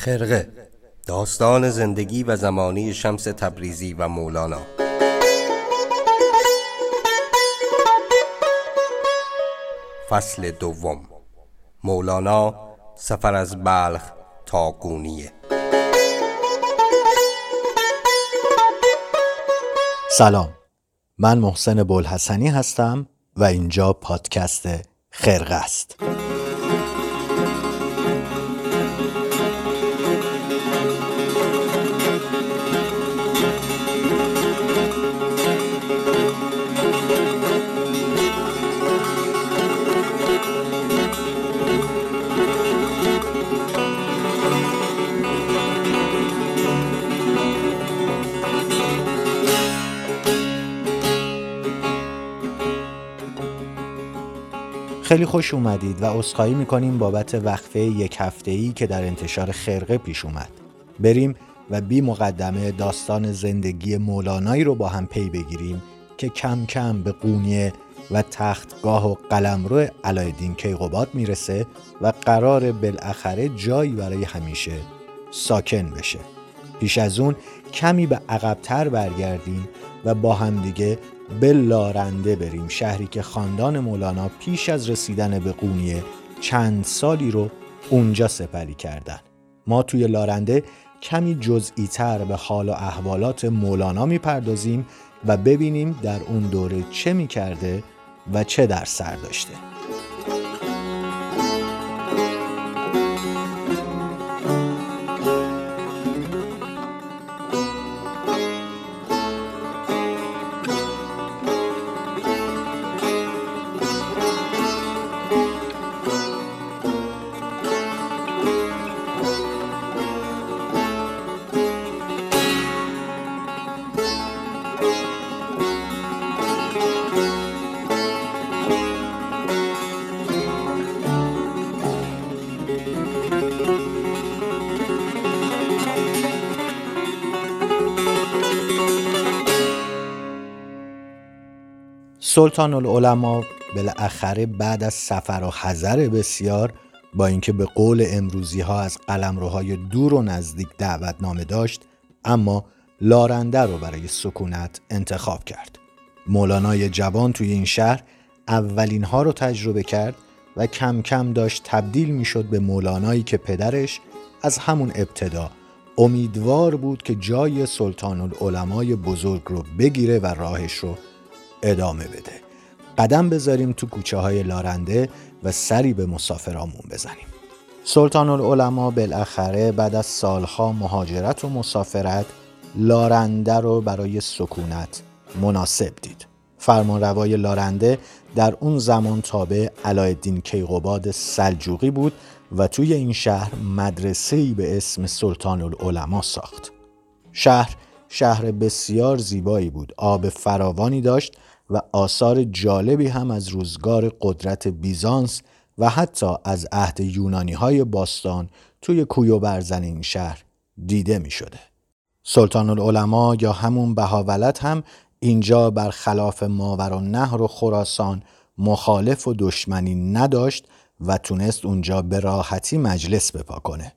خرقه داستان زندگی و زمانی شمس تبریزی و مولانا. فصل دوم. مولانا سفر از بلخ تا گونیه. سلام. من محسن بولحسنی هستم و اینجا پادکست خرقه است. خیلی خوش اومدید و عذرخواهی می‌کنیم بابت وقفه یک هفته ای که در انتشار خرقه پیش اومد. بریم و بی مقدمه داستان زندگی مولانایی رو با هم پی بگیریم که کم کم به قونیه و تختگاه و قلمرو علایالدین کیقوباد می‌رسه و قرار بالاخره جایی برای همیشه ساکن بشه. پیش از اون کمی به عقبتر برگردیم و با همدیگه به لارنده بریم شهری که خاندان مولانا پیش از رسیدن به قونیه چند سالی رو اونجا سپری کردن. ما توی لارنده کمی جزئی تر به حال و احوالات مولانا می‌پردازیم و ببینیم در اون دوره چه می‌کرده و چه در سر داشته. سلطان العلماء بالاخره بعد از سفر و حذر بسیار با اینکه به قول امروزی ها از قلمروهای دور و نزدیک دعوتنامه داشت اما لارنده رو برای سکونت انتخاب کرد. مولانای جوان توی این شهر اولین ها رو تجربه کرد و کم کم داشت تبدیل می شد به مولانایی که پدرش از همون ابتدا امیدوار بود که جای سلطان العلمای بزرگ رو بگیره و راهش رو ادامه بده. قدم بذاریم تو کوچه های لارنده و سری به مسافرامون بزنیم. سلطان العلماء بالاخره بعد از سالها مهاجرت و مسافرت لارنده رو برای سکونت مناسب دید. فرمانروای لارنده در اون زمان تابع علایالدین کیقوباد سلجوقی بود و توی این شهر مدرسه‌ای به اسم سلطان العلماء ساخت. شهر شهر بسیار زیبایی بود. آب فراوانی داشت و آثار جالبی هم از روزگار قدرت بیزانس و حتی از عهد یونانی های باستان توی کوی و برزن این شهر دیده می شده. سلطان العلماء یا همون بهاولت هم اینجا برخلاف ماور و نهر و خراسان مخالف و دشمنی نداشت و تونست اونجا به راحتی مجلس بپا کنه.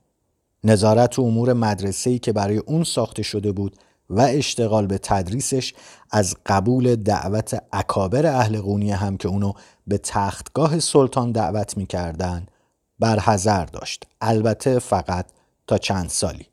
نظارت و امور مدرسه‌ای که برای اون ساخته شده بود و اشتغال به تدریسش از قبول دعوت اکابر اهل قونیه هم که اونو به تختگاه سلطان دعوت می‌کردن برحضر داشت. البته فقط تا چند سالی.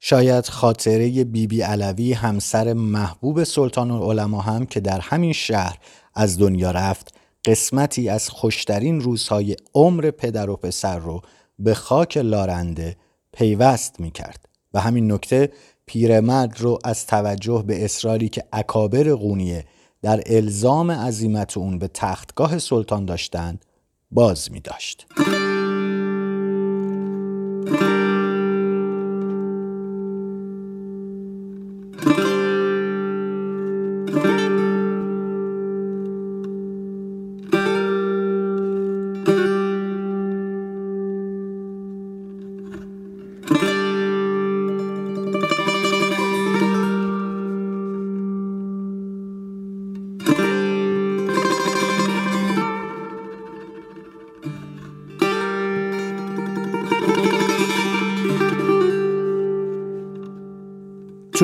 شاید خاطره بیبی بی علوی همسر محبوب سلطان العلماء هم که در همین شهر از دنیا رفت قسمتی از خوشترین روزهای عمر پدر و پسر رو به خاک لارنده پیوست می کرد و همین نکته پیرمرد رو از توجه به اصراری که اکابر قونیه در الزام عظیمت اون به تختگاه سلطان داشتند باز می داشت.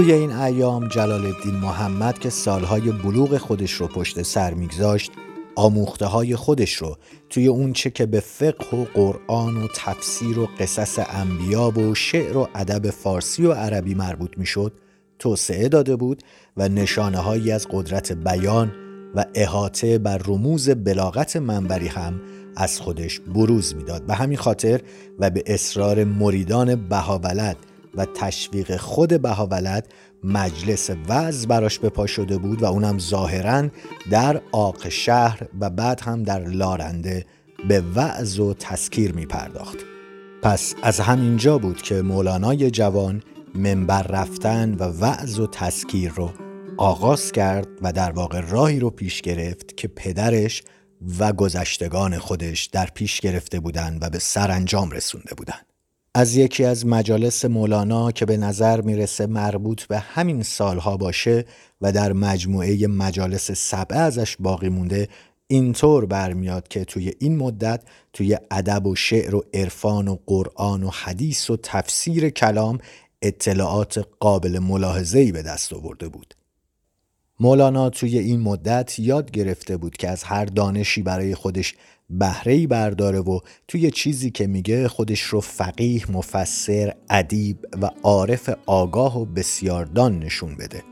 توی این ایام جلال الدین محمد که سالهای بلوغ خودش رو پشت سر میگذاشت آموخته های خودش رو توی اون چه که به فقه و قرآن و تفسیر و قصص انبیا و شعر و ادب فارسی و عربی مربوط می‌شد توسعه داده بود و نشانه هایی از قدرت بیان و احاطه بر رموز بلاغت منبری هم از خودش بروز می‌داد. به همین خاطر و به اصرار مریدان بهاولد و تشویق خود بهاولد مجلس وز براش به پا شده بود و اونم ظاهرا در آق شهر و بعد هم در لارنده به وعظ و تسکیر می پرداخت. پس از همینجا بود که مولانای جوان منبر رفتن و وعظ و تسکیر رو آغاز کرد و در واقع راهی رو پیش گرفت که پدرش و گذشتگان خودش در پیش گرفته بودند و به سرانجام رسونده بودند. از یکی از مجالس مولانا که به نظر می‌رسه مربوط به همین سالها باشه و در مجموعه مجالس سبعه ازش باقی مونده اینطور برمیاد که توی این مدت توی ادب و شعر و عرفان و قرآن و حدیث و تفسیر کلام اطلاعات قابل ملاحظه‌ای به دست آورده بود. مولانا توی این مدت یاد گرفته بود که از هر دانشی برای خودش بهره برداره و توی چیزی که میگه خودش رو فقیه، مفسر، ادیب و عارف آگاه و بسیاردان نشون بده.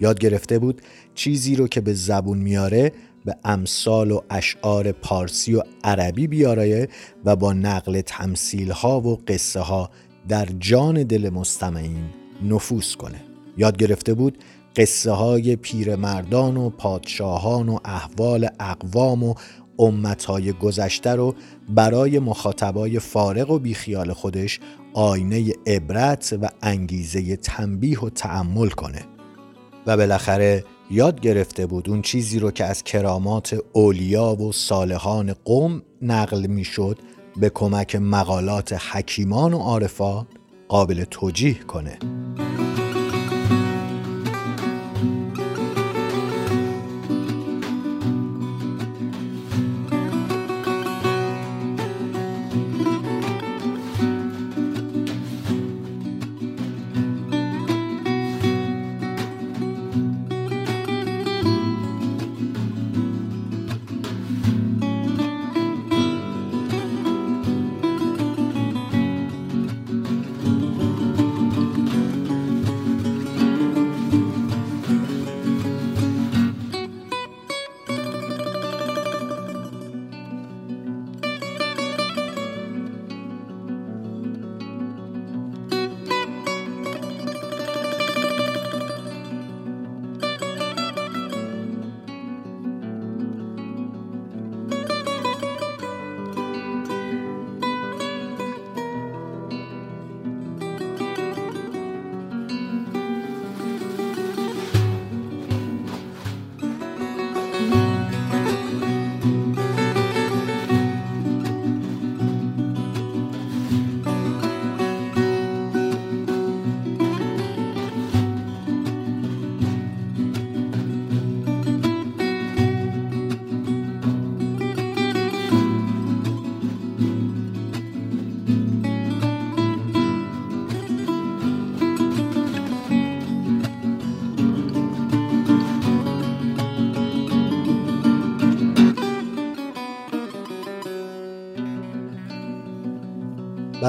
یاد گرفته بود چیزی رو که به زبون میاره به امثال و اشعار پارسی و عربی بیاره و با نقل تمثیل ها و قصه ها در جان دل مستمعین نفوذ کنه. یاد گرفته بود قصه های پیرمردان و پادشاهان و احوال اقوام و امتهای گذشته رو برای مخاطبای فارغ و بیخیال خودش آینه عبرت و انگیزه تنبیه و تعمل کنه. و بالاخره یاد گرفته بود اون چیزی رو که از کرامات اولیا و صالحان قوم نقل می‌شد به کمک مقالات حکیمان و عارفان قابل توجیه کنه.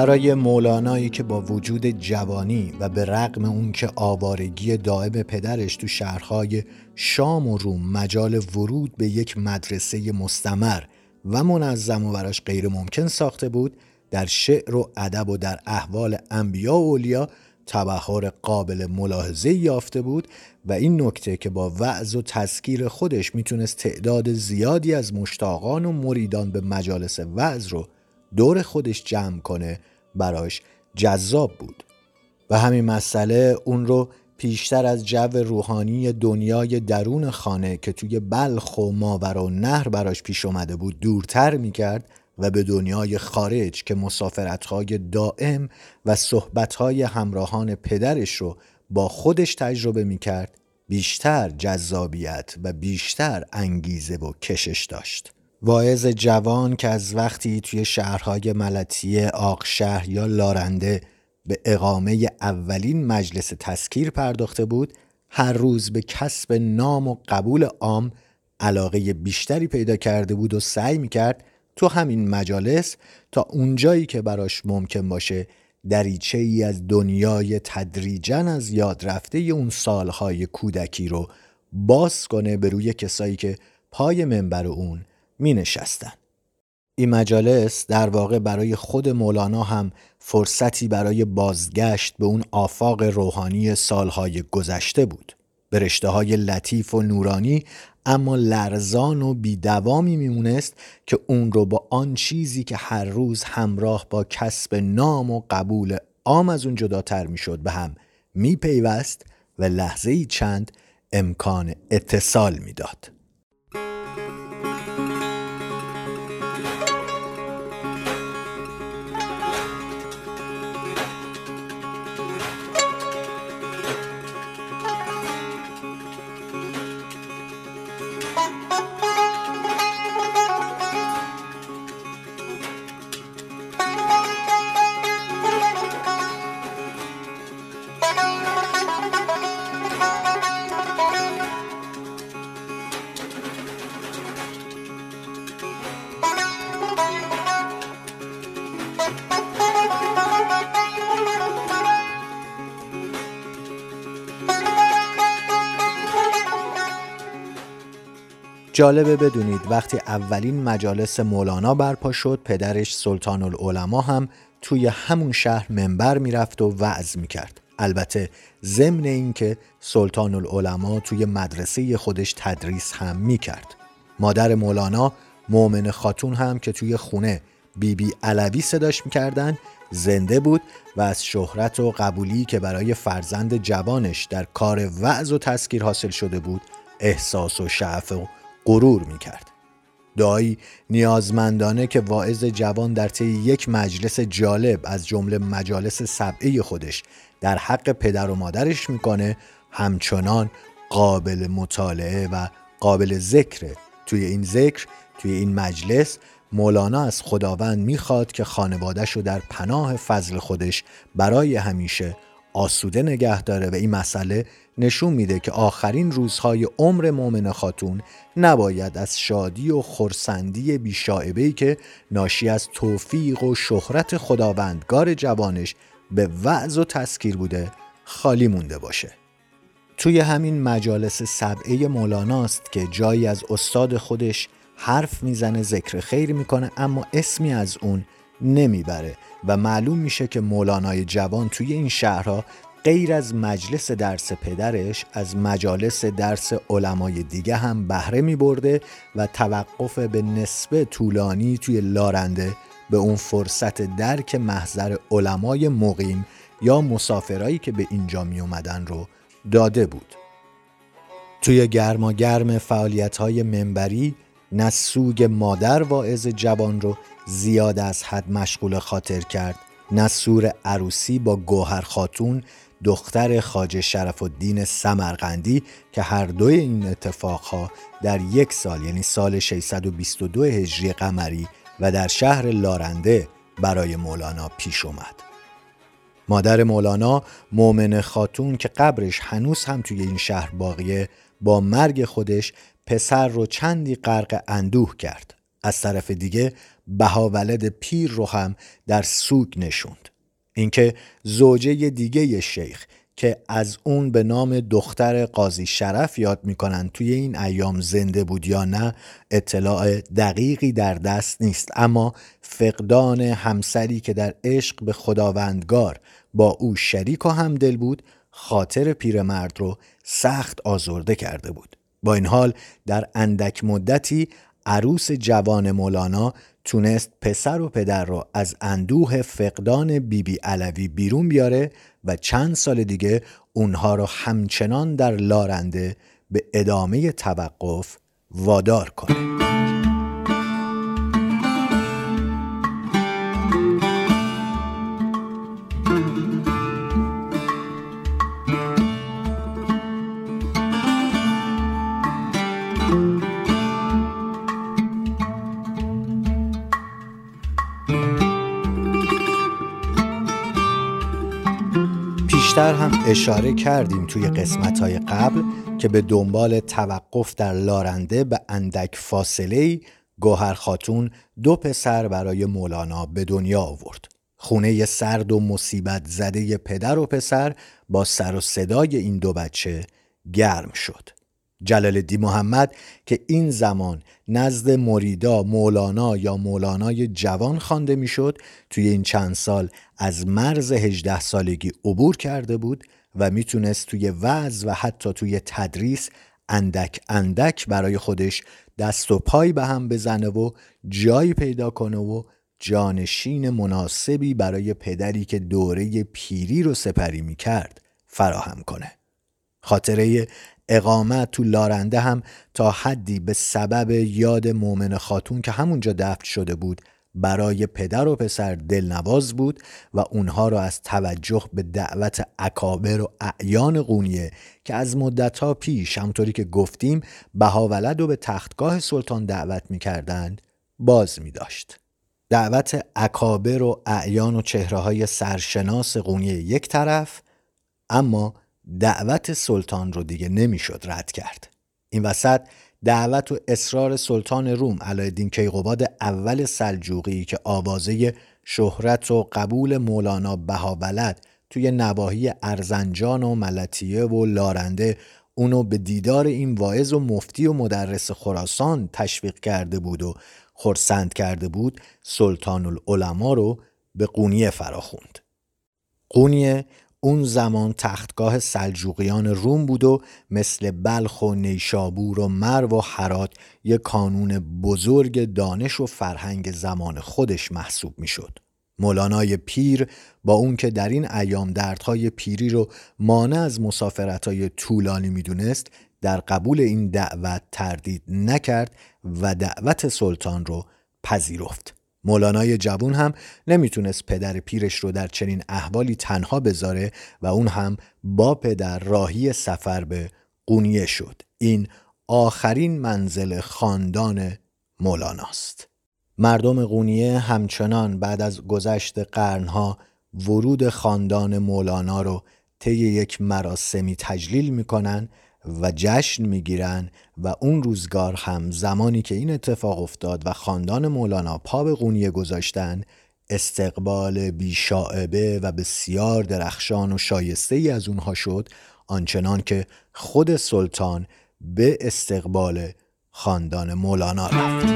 برای مولانایی که با وجود جوانی و به رغم اون که آوارگی دائم پدرش تو شهرهای شام و روم مجال ورود به یک مدرسه مستمر و منظم و براش غیر ممکن ساخته بود در شعر و ادب و در احوال انبیا و اولیا تبهر قابل ملاحظه یافته بود و این نکته که با وعظ و تذکیر خودش می‌تونست تعداد زیادی از مشتاقان و مریدان به مجالس وعظ رو دور خودش جمع کنه براش جذاب بود و همین مسئله اون رو پیشتر از جو روحانی دنیای درون خانه که توی بلخ و ماور و نهر براش پیش اومده بود دورتر می‌کرد و به دنیای خارج که مسافرتهای دائم و صحبتهای همراهان پدرش رو با خودش تجربه می‌کرد بیشتر جذابیت و بیشتر انگیزه و کشش داشت. واعظ جوان که از وقتی توی شهرهای ملتی آقشهر یا لارنده به اقامه اولین مجلس تسکیر پرداخته بود هر روز به کسب نام و قبول عام علاقه بیشتری پیدا کرده بود و سعی می‌کرد تو همین مجالس تا اونجایی که براش ممکن باشه دریچه ای از دنیای تدریجا از یاد رفته اون سالهای کودکی رو باز کنه به روی کسایی که پای منبر اون می نشستن. این مجالس در واقع برای خود مولانا هم فرصتی برای بازگشت به اون آفاق روحانی سالهای گذشته بود. به رشته های لطیف و نورانی اما لرزان و بیدوامی میمونست که اون رو با آن چیزی که هر روز همراه با کسب نام و قبول عام از اون جداتر می‌شد به هم میپیوست و لحظه ای چند امکان اتصال می‌داد. جالبه بدونید وقتی اولین مجالس مولانا برپا شد پدرش سلطان العلماء هم توی همون شهر منبر می‌رفت و وعظ می‌کرد. البته ضمن اینکه سلطان العلماء توی مدرسه خودش تدریس هم می‌کرد. مادر مولانا مؤمن خاتون هم که توی خونه بیبی بی علوی صداش می‌کردن زنده بود و از شهرت و قبولی که برای فرزند جوانش در کار وعظ و تسکیر حاصل شده بود احساس و شعف و غرور می کرد. دایی نیازمندانه که واعظ جوان در طی یک مجلس جالب از جمله مجالس سبعه خودش در حق پدر و مادرش می‌کنه همچنان قابل مطالعه و قابل ذکره توی این ذکر توی این مجلس مولانا از خداوند می‌خواد که خانوادش رو در پناه فضل خودش برای همیشه آسوده نگه داره و این مسئله نشون میده که آخرین روزهای عمر مؤمن خاتون نباید از شادی و خورسندی بیشاعبهی که ناشی از توفیق و شهرت خداوندگار جوانش به وعظ و تسکیر بوده خالی مونده باشه. توی همین مجالس سبعه مولاناست که جایی از استاد خودش حرف می‌زنه ذکر خیر می‌کنه اما اسمی از اون نمی‌بره و معلوم میشه که مولانای جوان توی این شهرها غیر از مجلس درس پدرش از مجالس درس علمای دیگه هم بهره می برده و توقف به نسبه طولانی توی لارنده به اون فرصت درک محضر علمای مقیم یا مسافرایی که به اینجا می اومدن رو داده بود. توی گرما گرم فعالیت های منبری نسوگ مادر واعظ جوان رو زیاد از حد مشغول خاطر کرد نسور عروسی با گوهر خاتون دختر خاج شرف الدین سمرقندی که هر دوی این اتفاقها در یک سال یعنی سال 622 هجری قمری و در شهر لارنده برای مولانا پیش اومد. مادر مولانا مؤمن خاتون که قبرش هنوز هم توی این شهر باقیه با مرگ خودش پسر رو چندی غرق اندوه کرد. از طرف دیگه بهاولد پیر رو هم در سوگ نشوند. اینکه زوجه دیگه شیخ که از اون به نام دختر قاضی شرف یاد می‌کنن توی این ایام زنده بود یا نه اطلاع دقیقی در دست نیست. اما فقدان همسری که در عشق به خداوندگار با او شریک و همدل بود خاطر پیرمرد رو سخت آزرده کرده بود. با این حال در اندک مدتی عروس جوان مولانا تونست پسر و پدر رو از اندوه فقدان بیبی بی علوی بیرون بیاره و چند سال دیگه اونها رو همچنان در لارنده به ادامه توقف وادار کنه. اشاره کردیم توی قسمت های قبل که به دنبال توقف در لارنده به اندک فاصله گوهر خاتون دو پسر برای مولانا به دنیا آورد. خونه سرد و مصیبت زده پدر و پسر با سر و صدای این دو بچه گرم شد. جلال دی محمد که این زمان نزد مریدا مولانا یا مولانای جوان خوانده می‌شد توی این چند سال از مرز 18 سالگی عبور کرده بود و می‌تونست توی وعظ و حتی توی تدریس اندک اندک برای خودش دست و پای به هم بزنه و جایی پیدا کنه و جانشین مناسبی برای پدری که دوره پیری رو سپری می‌کرد فراهم کنه. خاطره اقامت تو لارنده هم تا حدی به سبب یاد مؤمن خاتون که همونجا دفن شده بود برای پدر و پسر دلنواز بود و اونها را از توجه به دعوت اکابر و اعیان قونیه که از مدتها پیش همطوری که گفتیم بهاولد و به تختگاه سلطان دعوت می‌کردند باز می داشت. دعوت اکابر و اعیان و چهره های سرشناس قونیه یک طرف اما دعوت سلطان رو دیگه نمی‌شد رد کرد این وسط دعوت و اصرار سلطان روم علایالدین کیقوباد اول سلجوقی که آوازه شهرت و قبول مولانا بهابلد توی نواحی ارزنجان و ملتیه و لارنده اونو به دیدار این واعظ و مفتی و مدرس خراسان تشویق کرده بود و خرسند کرده بود سلطان العلماء رو به قونیه فراخوند. قونیه اون زمان تختگاه سلجوقیان روم بود و مثل بلخ و نیشابور و مرو و حرات یک کانون بزرگ دانش و فرهنگ زمان خودش محسوب می‌شد. مولانای پیر با اون که در این ایام دردهای پیری رو مانع از مسافرتهای طولانی می‌دونست در قبول این دعوت تردید نکرد و دعوت سلطان رو پذیرفت. مولانای جوون هم نمی‌تونست پدر پیرش رو در چنین احوالی تنها بذاره و اون هم با پدر راهی سفر به قونیه شد. این آخرین منزل خاندان مولاناست. مردم قونیه همچنان بعد از گذشت قرنها ورود خاندان مولانا رو طی یک مراسمی تجلیل می‌کنن و جشن می‌گیرن و اون روزگار هم زمانی که این اتفاق افتاد و خاندان مولانا پا به قونیه گذاشتن استقبال بیشاعبه و بسیار درخشان و شایسته ای از اونها شد آنچنان که خود سلطان به استقبال خاندان مولانا رفت.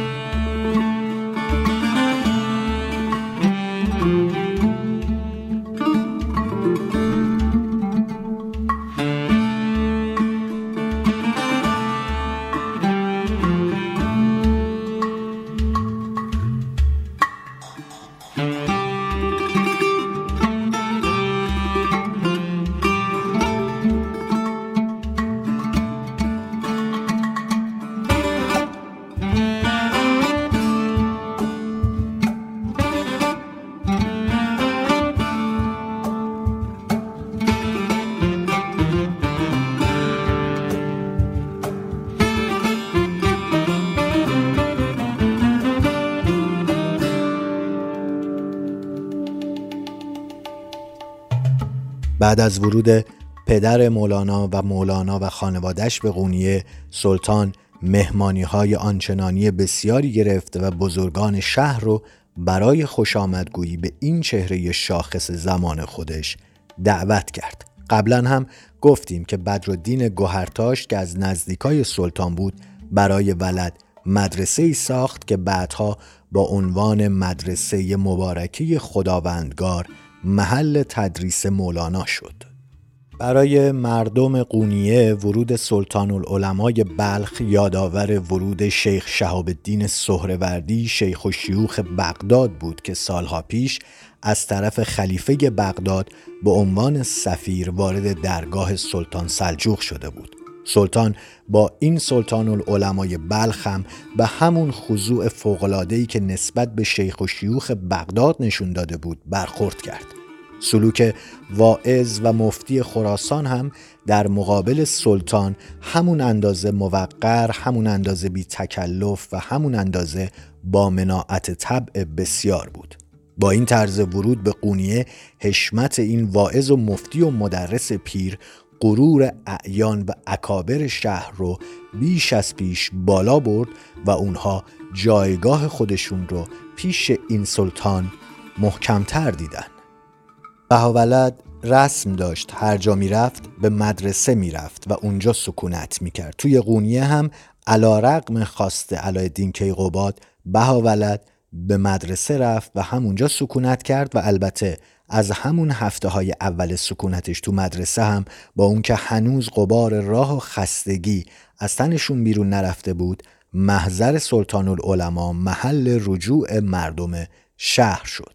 بعد از ورود پدر مولانا و مولانا و خانوادش به قونیه سلطان مهمانی های آنچنانی بسیاری گرفت و بزرگان شهر رو برای خوش آمدگویی به این چهره شاخص زمان خودش دعوت کرد. قبلا هم گفتیم که بدرالدین گوهرتاش که از نزدیکای سلطان بود برای ولد مدرسه ای ساخت که بعدها با عنوان مدرسه مبارکی خداوندگار محل تدریس مولانا شد. برای مردم قونیه ورود سلطان العلمای بلخ یادآور ورود شیخ شهاب الدین سهروردی شیخ و شیوخ بغداد بود که سالها پیش از طرف خلیفه بغداد به عنوان سفیر وارد درگاه سلطان سلجوق شده بود. سلطان با این سلطان العلمای بلخ هم به همون خضوع فوقلادهی که نسبت به شیخ و شیوخ بغداد نشون داده بود برخورد کرد. سلوک واعظ و مفتی خراسان هم در مقابل سلطان همون اندازه موقر، همون اندازه بی تکلف و همون اندازه با مناعت طبع بسیار بود. با این طرز ورود به قونیه حشمت این واعظ و مفتی و مدرس پیر غرور اعیان و اکابر شهر رو بیش از پیش بالا برد و اونها جایگاه خودشون رو پیش این سلطان محکمتر دیدن. بهاولد رسم داشت هر جا می‌رفت به مدرسه می‌رفت و اونجا سکونت می‌کرد. توی قونیه هم علا رقم خواست علایالدین کیقوباد بهاولد به مدرسه رفت و همونجا سکونت کرد و البته از همون هفته های اول سکونتش تو مدرسه هم با اون که هنوز قبار راه و خستگی از تنشون بیرون نرفته بود محضر سلطان العلماء محل رجوع مردم شهر شد.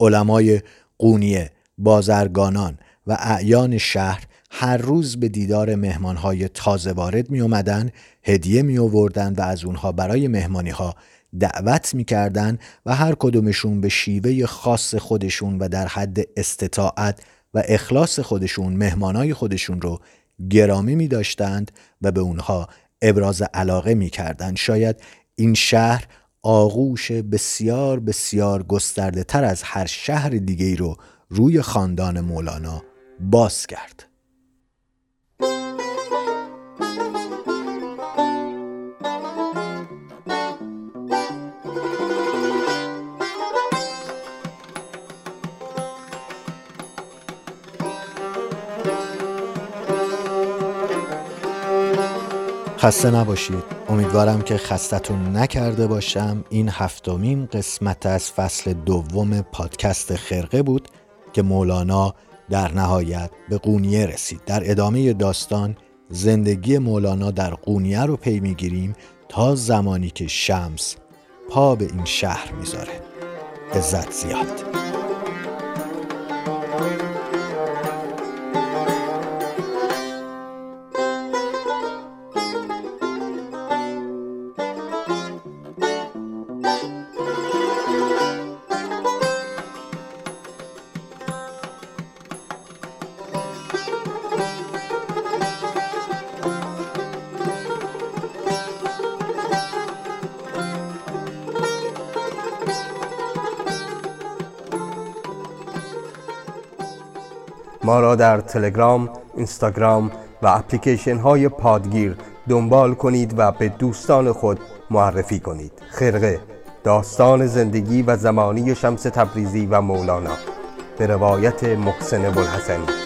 علمای قونیه بازرگانان و اعیان شهر هر روز به دیدار مهمانهای تازه وارد می اومدن، هدیه می آوردن و از اونها برای مهمانی ها دعوت می‌کردن و هر کدومشون به شیوه خاص خودشون و در حد استطاعت و اخلاص خودشون مهمانای خودشون رو گرامی می داشتند و به اونها ابراز علاقه می کردن. شاید این شهر آغوش بسیار بسیار گسترده تر از هر شهر دیگه رو روی خاندان مولانا باز کرد. خسته نباشید. امیدوارم که خستتون نکرده باشم. این هفتمین قسمت از فصل دوم پادکست خرقه بود که مولانا در نهایت به قونیه رسید. در ادامه داستان زندگی مولانا در قونیه رو پی می‌گیریم تا زمانی که شمس پا به این شهر می‌ذاره. عزت زیاد. ما را در تلگرام، اینستاگرام و اپلیکیشن های پادگیر دنبال کنید و به دوستان خود معرفی کنید. خرقه داستان زندگی و زمانی شمس تبریزی و مولانا. به روایت محسن بلحسنی